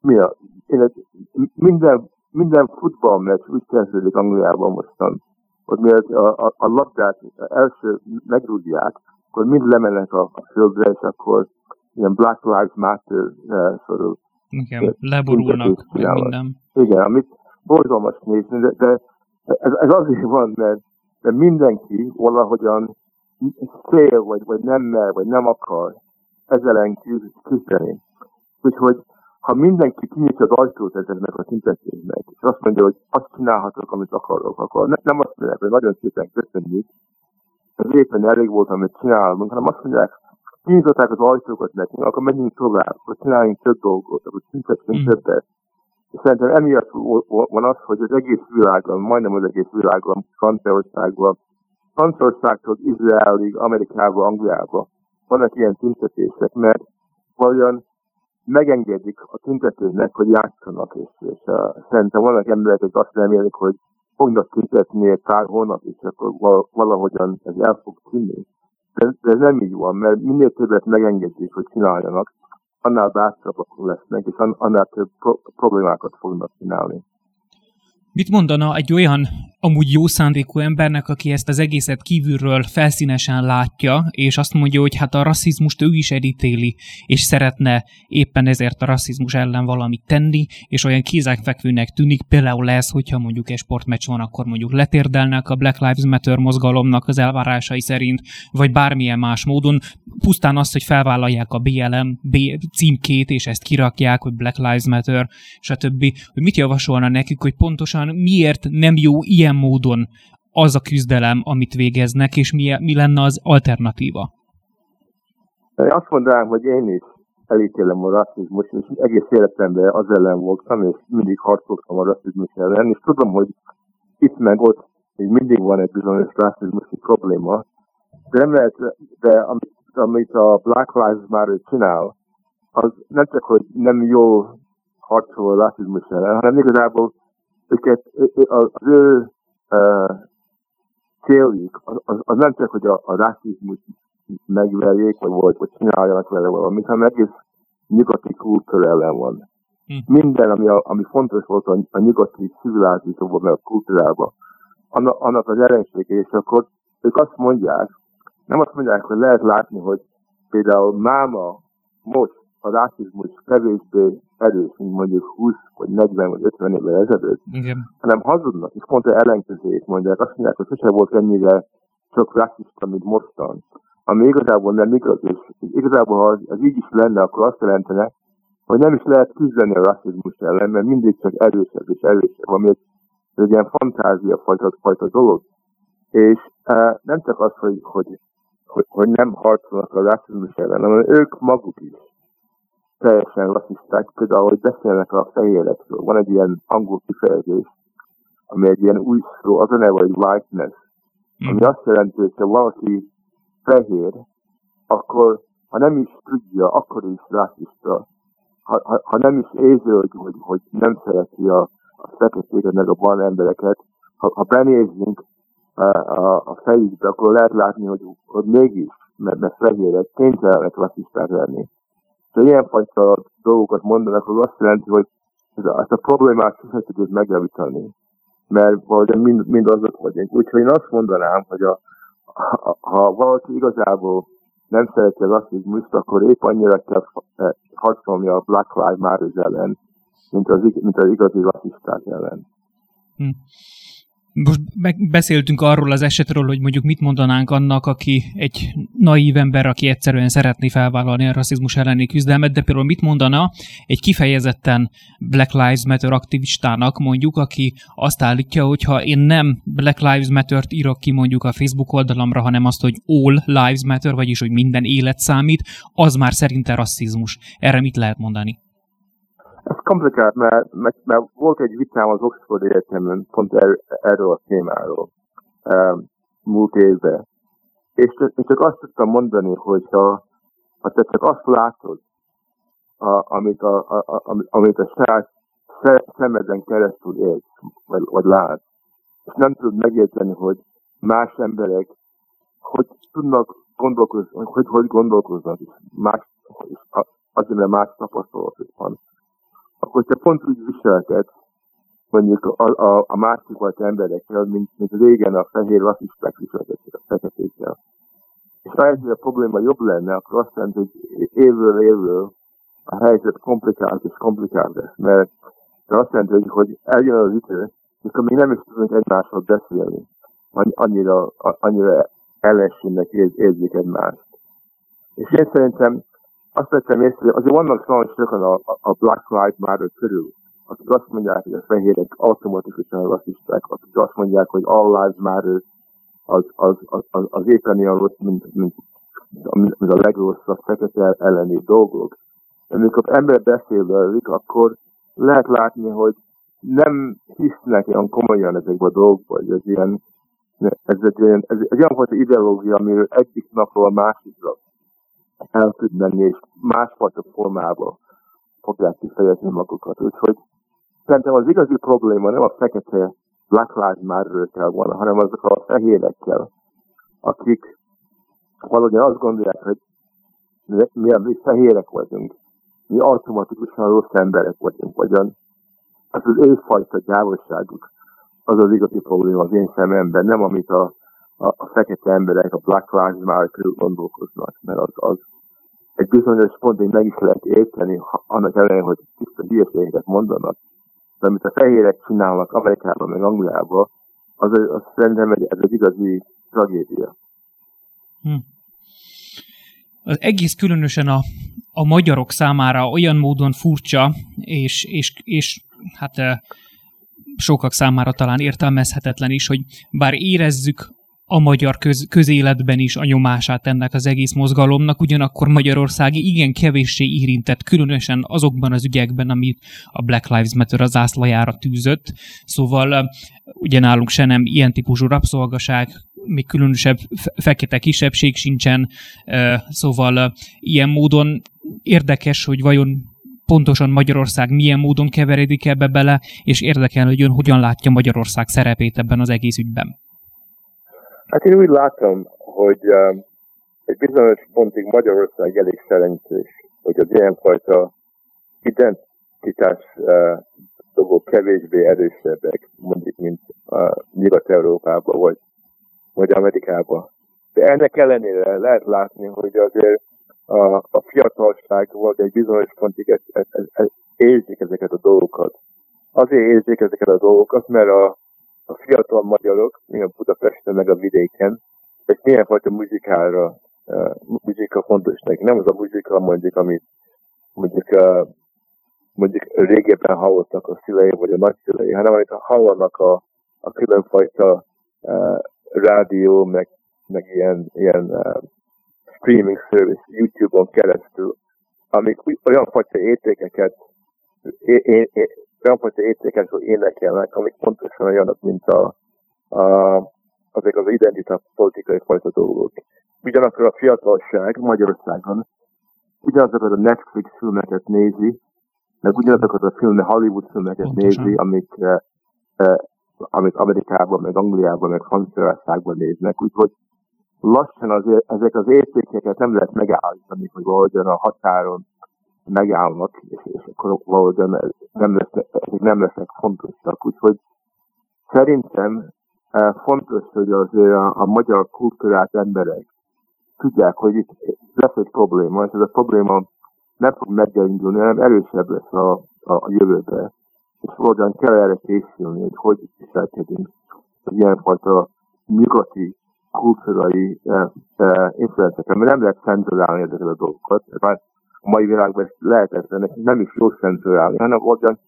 Speaker 2: mi a, én, minden, minden futballmeccs úgy kezdődik Angliában mostan, hogy miért a, a, a labdát első megrúgják, akkor mind lemennek a, a földre, és akkor ilyen Black Lives Matter uh,
Speaker 1: szorul. Igen, leborulnak, minden.
Speaker 2: Igen, amit borzalmas nézni, de, de ez, ez azért van, mert, mert mindenki valahogyan fél, vagy, vagy nem mer, vagy nem akar ezzel küzdeni. Úgyhogy ha mindenki kinyitja az ajtót ezeknek a szintetésnek, és azt mondja, hogy azt csinálhatok, amit akarok, akkor ne, nem azt mondják, hogy nagyon szépen köszönjük, ez éppen elég volt, amit csinálunk, hanem azt mondják, kinyitották az ajtókat nekünk, akkor menjünk tovább, akkor csináljunk több dolgot, akkor szüntessünk mm. többet. És szerintem emiatt van az, hogy az egész világon, majdnem az egész világon, Franciaországban, Franciaországtól Izraelig, Amerikába, Angliába vannak ilyen tüntetések, mert valójában megengedik a tüntetőnek, hogy játszanak, és, és uh, szerintem vannak emberek, akik azt remélik, hogy fognak tüntetni egy pár hónap, és akkor valahogyan ez el fog tűnni. De, de ez nem így van, mert minél többet megengedik, hogy csináljanak, annál bátrabbak lesznek, és annál több pro- problémákat fognak csinálni.
Speaker 1: Mit mondana egy olyan amúgy jó szándékú embernek, aki ezt az egészet kívülről felszínesen látja, és azt mondja, hogy hát a rasszizmust ő is elítéli, és szeretne éppen ezért a rasszizmus ellen valamit tenni, és olyan kézekfekvőnek tűnik, például ez, hogyha mondjuk egy sportmeccs van, akkor mondjuk letérdelnek a Black Lives Matter mozgalomnak az elvárásai szerint, vagy bármilyen más módon, pusztán azt, hogy felvállalják a BLM B címkét, és ezt kirakják, hogy Black Lives Matter, stb. Hogy mit javasolna nekik, hogy pontosan miért nem jó ilyen módon az a küzdelem, amit végeznek, és mi, mi lenne az alternatíva?
Speaker 2: Én azt mondanám, hogy én is elítélem a rasszizmus, és egész életemben az ellen voltam, és mindig harcoltam a rasszizmus ellen, és tudom, hogy itt meg ott még mindig van egy bizonyos rasszizmusi probléma, de nem lehet, de amit, amit a Black Lives Matter csinál, az nem csak, hogy nem jó harcol a rasszizmus ellen, hanem igazából őket, az ő céljuk az, az nem csak, hogy a, a rasszizmus megverjék, vagy, vagy, vagy csináljanak vele valamit, hanem egész nyugati kultúra ellen van. Hm. Minden, ami, a, ami fontos volt a, a nyugati civilizációban, meg a kultúrában, annak, annak az ellensége, és akkor ők azt mondják, nem azt mondják, hogy lehet látni, hogy például máma most a rasszizmus kevésbé erős, mint mondjuk 20 vagy 40 vagy 50 évvel ezelőtt, Igen. hanem hazudnak, és pont ellenkezőjét mondják. Azt mondják, hogy sose volt ennyire sok rasszista, mint mostan. Ami igazából nem igaz, és igazából ha az, az így is lenne, akkor azt jelentene, hogy nem is lehet küzdeni a rasszizmus ellen, mert mindig csak erősebb és erősebb, ami egy, egy ilyen fantázia fajta, fajta dolog. És uh, nem csak az, hogy, hogy, hogy, hogy nem harcolnak a rasszizmus ellen, hanem ők maguk is teljesen rasszisták, például, hogy beszélnek a fehérekről. Van egy ilyen angol kifejezés, ami egy ilyen új szó, az a neve, hogy whiteness, ami mm. azt jelenti, hogy ha valaki fehér, akkor ha nem is tudja, akkor is rasszista. Ha, ha, ha nem is érzi, hogy, hogy, hogy nem szereti a, a feketéket, meg a barna embereket, ha, ha benézzünk a, a, a fejükbe, akkor lehet látni, hogy, hogy mégis, mert, mert fehérek kénytelenek rasszisták lenni ha ilyenfajta dolgokat mondanak, az azt jelenti, hogy ez a, ezt a problémát sosem tudod megjavítani, mert valahogy mind, mind azok vagyunk. Úgyhogy én azt mondanám, hogy a, ha, ha valaki igazából nem szereti a rasszizmust, akkor épp annyira kell eh, harcolni a Black Lives Matter ellen, mint az, mint az igazi rasszisták ellen. Hm
Speaker 1: most beszéltünk arról az esetről, hogy mondjuk mit mondanánk annak, aki egy naív ember, aki egyszerűen szeretné felvállalni a rasszizmus elleni küzdelmet, de például mit mondana egy kifejezetten Black Lives Matter aktivistának mondjuk, aki azt állítja, hogy ha én nem Black Lives Matter-t írok ki mondjuk a Facebook oldalamra, hanem azt, hogy All Lives Matter, vagyis hogy minden élet számít, az már szerinte rasszizmus. Erre mit lehet mondani?
Speaker 2: Ez komplikált, mert, mert, mert volt egy vitám az Oxford Egyetemen pont er, erről a témáról um, múlt évben. És én csak azt tudtam mondani, hogy ha, ha te csak azt látod, a, amit, a, a, a, amit a saját szemeden keresztül élsz, vagy, vagy látsz, és nem tudod megérteni, hogy más emberek hogy tudnak gondolkozni, hogy hogy gondolkoznak, és más, és azért, mert más tapasztalatuk van akkor te pont úgy viselkedsz, mondjuk a, a, a másik volt emberekkel, mint, mint régen a fehér rasszisták viselkedtek a feketékkel. És ha ez a probléma jobb lenne, akkor azt jelenti, hogy évről évről a helyzet komplikált és komplikált lesz, mert azt jelenti, hogy, hogy eljön az idő, mikor még nem is tudunk egymással beszélni. Annyira, annyira ellenségnek érzik egymást. És én szerintem azt vettem észre, hogy vannak sajnos sokan a, a Black Lives Matter körül, akik azt mondják, hogy a fehérek automatikusan rasszisták, akik azt mondják, hogy All Lives Matter az, az, az, az, az éppen ilyen rossz, mint, mint, mint a legrosszabb fekete elleni dolgok. Amikor ember beszél velük, akkor lehet látni, hogy nem hisznek olyan komolyan ezekbe a dolgokba, hogy ez ilyen, ez egy, ez, ez olyan fajta ideológia, amiről egyik napról a másikra el tud menni, és másfajta formában fogják kifejezni magukat. Úgyhogy szerintem az igazi probléma nem a fekete Black Lives Matter-ökkel van, hanem azok a fehérekkel, akik valahogyan azt gondolják, hogy mi, mi fehérek vagyunk, mi automatikusan rossz emberek vagyunk, vagyon az az őfajta gyávosságuk az az igazi probléma az én szememben, nem amit a a, a fekete emberek, a Black Lives Matter gondolkoznak, mert az, az egy bizonyos pontig meg is lehet érteni, annak ellenére, hogy tiszta hülyeségeket mondanak. De amit a fehérek csinálnak Amerikában, meg Angliában, az, az szerintem egy, ez egy igazi tragédia. Hm.
Speaker 1: Az egész különösen a, a magyarok számára olyan módon furcsa, és, és, és hát sokak számára talán értelmezhetetlen is, hogy bár érezzük a magyar köz, közéletben is a nyomását ennek az egész mozgalomnak, ugyanakkor Magyarországi igen kevéssé érintett, különösen azokban az ügyekben, amit a Black Lives Matter az zászlajára tűzött. Szóval ugye nálunk se nem ilyen típusú rabszolgaság, még különösebb fekete kisebbség sincsen, szóval ilyen módon érdekes, hogy vajon pontosan Magyarország milyen módon keveredik ebbe bele, és érdekel, hogy ön hogyan látja Magyarország szerepét ebben az egész ügyben.
Speaker 2: Hát én úgy látom, hogy uh, egy bizonyos pontig Magyarország elég szerencsés, hogy az ilyenfajta identitás uh, dolgok kevésbé erősebbek, mondjuk, mint Nyugat-Európában vagy, vagy Amerikában. De ennek ellenére lehet látni, hogy azért a, a fiatalság vagy egy bizonyos pontig ez, ez, ez, ez érzik ezeket a dolgokat. Azért érzik ezeket a dolgokat, mert a, a fiatal magyarok, mi a Budapesten meg a vidéken, egy milyen fajta muzikára, uh, muzika fontos neki. Nem az a muzika mondjuk, amit mondjuk, uh, mondjuk régebben hallottak a szülei vagy a nagyszülei, hanem amit hallanak a, a különfajta uh, rádió, meg, meg ilyen, ilyen uh, streaming service YouTube-on keresztül, amik olyan fajta értékeket é, é, é, olyan fajta értékekről énekelnek, amik pontosan olyanok, mint a, a, azok az identitás politikai fajta dolgok. Ugyanakkor a fiatalság Magyarországon ugyanazokat a Netflix filmeket nézi, meg ugyanazokat a filmek, Hollywood filmeket Pontosan. nézi, amik, eh, eh, amit Amerikában, meg Angliában, meg Franciaországban néznek. Úgyhogy lassan azért ezek az értékeket nem lehet megállítani, hogy valahogyan a határon megállnak, és, és akkor valahogyan nem lesznek, nem lesznek fontosak. Úgyhogy szerintem eh, fontos, hogy azért a, a magyar kultúrát emberek tudják, hogy itt lesz egy probléma, és ez a probléma nem fog meggyengülni, hanem erősebb lesz a, a, a jövőbe. És valahogyan kell erre készülni, hogy hogy viselkedünk az ilyenfajta nyugati kultúrai eh, eh, influencekre, mert nem lehet cenzurálni ezeket a dolgokat. Már a mai világban ezt lehetetlen, nem is jó cenzurálni, hanem valahogyan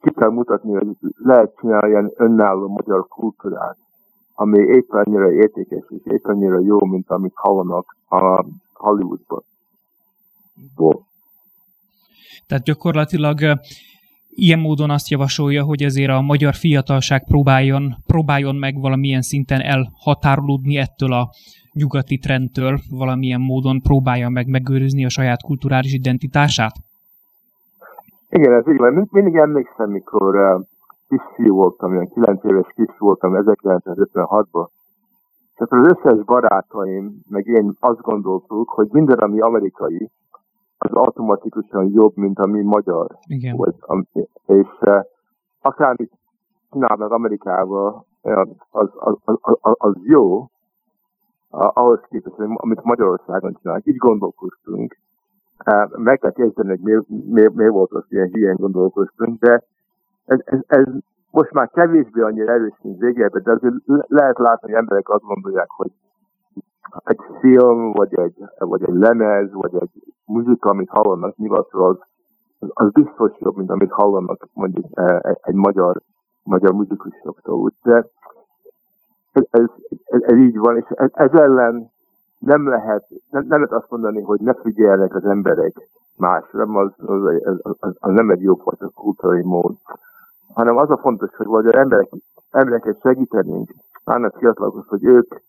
Speaker 2: ki kell mutatni, hogy lehet csinálni ilyen önálló magyar kultúrát, ami éppen annyira értékes és éppen annyira jó, mint amit hallanak a Hollywoodban.
Speaker 1: Tehát gyakorlatilag ilyen módon azt javasolja, hogy ezért a magyar fiatalság próbáljon, próbáljon meg valamilyen szinten elhatárolódni ettől a nyugati trendtől, valamilyen módon próbálja meg megőrizni a saját kulturális identitását?
Speaker 2: Igen, ez így van. Mindig emlékszem, mikor uh, kisfiú voltam, ilyen 9 éves kisfiú voltam 1956-ban, és akkor az összes barátaim, meg én azt gondoltuk, hogy minden, ami amerikai, az automatikusan jobb, mint ami magyar
Speaker 1: Igen.
Speaker 2: volt. És uh, akármit csinálnak Amerikában, az, az, az, az, az jó, ahhoz képest, amit Magyarországon csinálnak. Így gondolkoztunk. Meg kell kezdeni, hogy miért, miért, miért volt az ilyen hülyen gondolkoztunk, de ez, ez, ez most már kevésbé annyira erős, mint régebben, de azért lehet látni, hogy emberek azt gondolják, hogy egy film, vagy egy, vagy egy lemez, vagy egy muzika, amit hallanak nyugatról, az, az biztos jobb, mint amit hallanak mondjuk e, egy, egy magyar, magyar muzikusoktól. De ez, ez, ez, így van, és ez, ellen nem lehet, nem, nem lehet azt mondani, hogy ne figyeljenek az emberek másra, az, az, az, az, az nem egy jófajta kultúrai mód, hanem az a fontos, hogy vagy az emberek, embereket segítenénk, annak fiatalokhoz, hogy ők,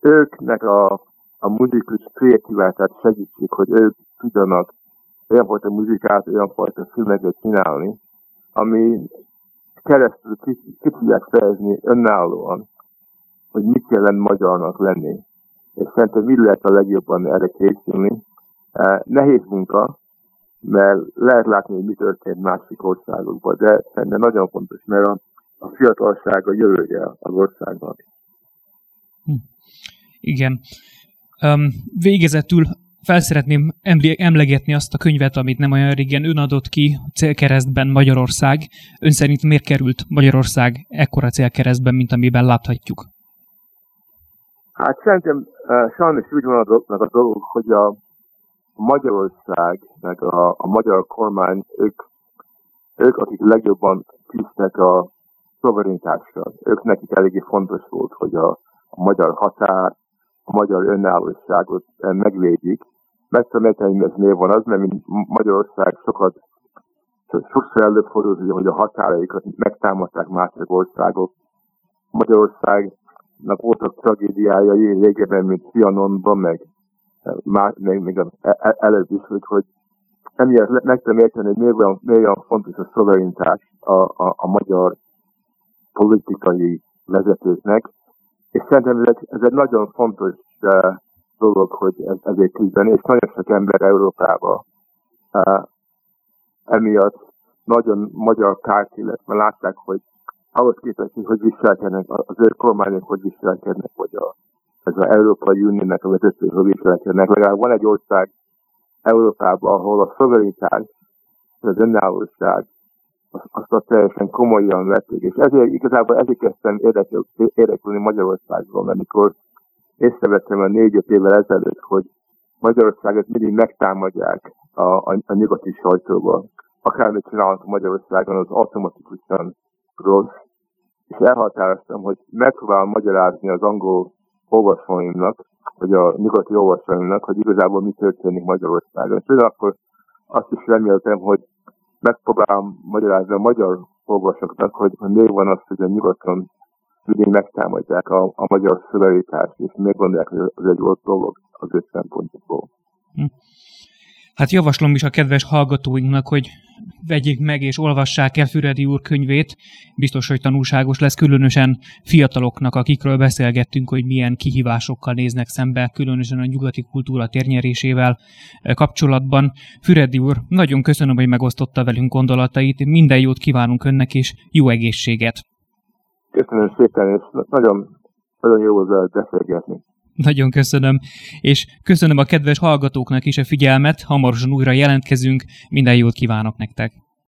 Speaker 2: őknek a, a muzikus kreatívátát segítsék, hogy ők tudjanak olyan fajta muzikát, olyan fajta filmeket csinálni, ami keresztül ki, ki tudják fejezni önállóan, hogy mit jelent magyarnak lenni. És szerintem mi lehet a legjobban erre készülni. E, nehéz munka, mert lehet látni, hogy mi történt másik országokban, de szerintem nagyon fontos, mert a, a fiatalság a jövője az országnak.
Speaker 1: Hm. Igen. Um, végezetül felszeretném emlegetni azt a könyvet, amit nem olyan régen ön adott ki célkeresztben Magyarország. Ön szerint miért került Magyarország ekkora célkeresztben, mint amiben láthatjuk?
Speaker 2: Hát szerintem sajnos úgy van a, a dolog, hogy a Magyarország, meg a, a magyar kormány, ők, ők, akik legjobban küzdnek a szuverenitással. Ők nekik eléggé fontos volt, hogy a, a magyar határ, a magyar önállóságot megvédjük. Meg tudom érteni, hogy ez miért van az, mert mint Magyarország sokat, sokszor előfordult, hogy a határaikat megtámadták másik országok. Magyarország voltak tragédiájai régebben, mint Trianonban, meg, már, meg, meg e, előtt is, hogy, hogy emiatt meg tudom érteni, hogy miért olyan, miért olyan fontos a szuverenitás a, a, a magyar politikai vezetőknek, és szerintem ez egy, ez egy nagyon fontos uh, dolog, hogy ez, ezért küzdeni, és nagyon sok ember Európába uh, emiatt nagyon magyar kárt, illetve látták, hogy ahhoz képest, hogy hogy viselkednek, az ő kormányok hogy viselkednek, vagy a, ez az Európai Uniónak a vezetők hogy viselkednek. Legalább van egy ország Európában, ahol a szuverenitás, az önállóság, azt a teljesen komolyan vették, és ezért igazából ezért kezdtem érdeklődni Magyarországról, amikor észrevettem a négy-öt évvel ezelőtt, hogy Magyarországot mindig megtámadják a, a, a nyugati sajtóba. Akármit csinálnak Magyarországon, az automatikusan rossz. És elhatároztam, hogy megpróbálom magyarázni az angol olvasóimnak, vagy a nyugati olvasóimnak, hogy igazából mi történik Magyarországon. És akkor azt is reméltem, hogy megpróbálom magyarázni a magyar olvasóknak, hogy, hogy miért van az, hogy a nyugaton mindig megtámadják a, a magyar szövegítást, és miért gondolják, hogy ez egy volt dolog az ő szempontjából. Hm.
Speaker 1: Hát javaslom is a kedves hallgatóinknak, hogy vegyék meg és olvassák el Füredi úr könyvét. Biztos, hogy tanulságos lesz, különösen fiataloknak, akikről beszélgettünk, hogy milyen kihívásokkal néznek szembe, különösen a nyugati kultúra térnyerésével kapcsolatban. Füredi úr, nagyon köszönöm, hogy megosztotta velünk gondolatait, minden jót kívánunk önnek, és jó egészséget!
Speaker 2: Köszönöm szépen, és nagyon, nagyon jó volt beszélgetni.
Speaker 1: Nagyon köszönöm, és köszönöm a kedves hallgatóknak is a figyelmet, hamarosan újra jelentkezünk, minden jót kívánok nektek!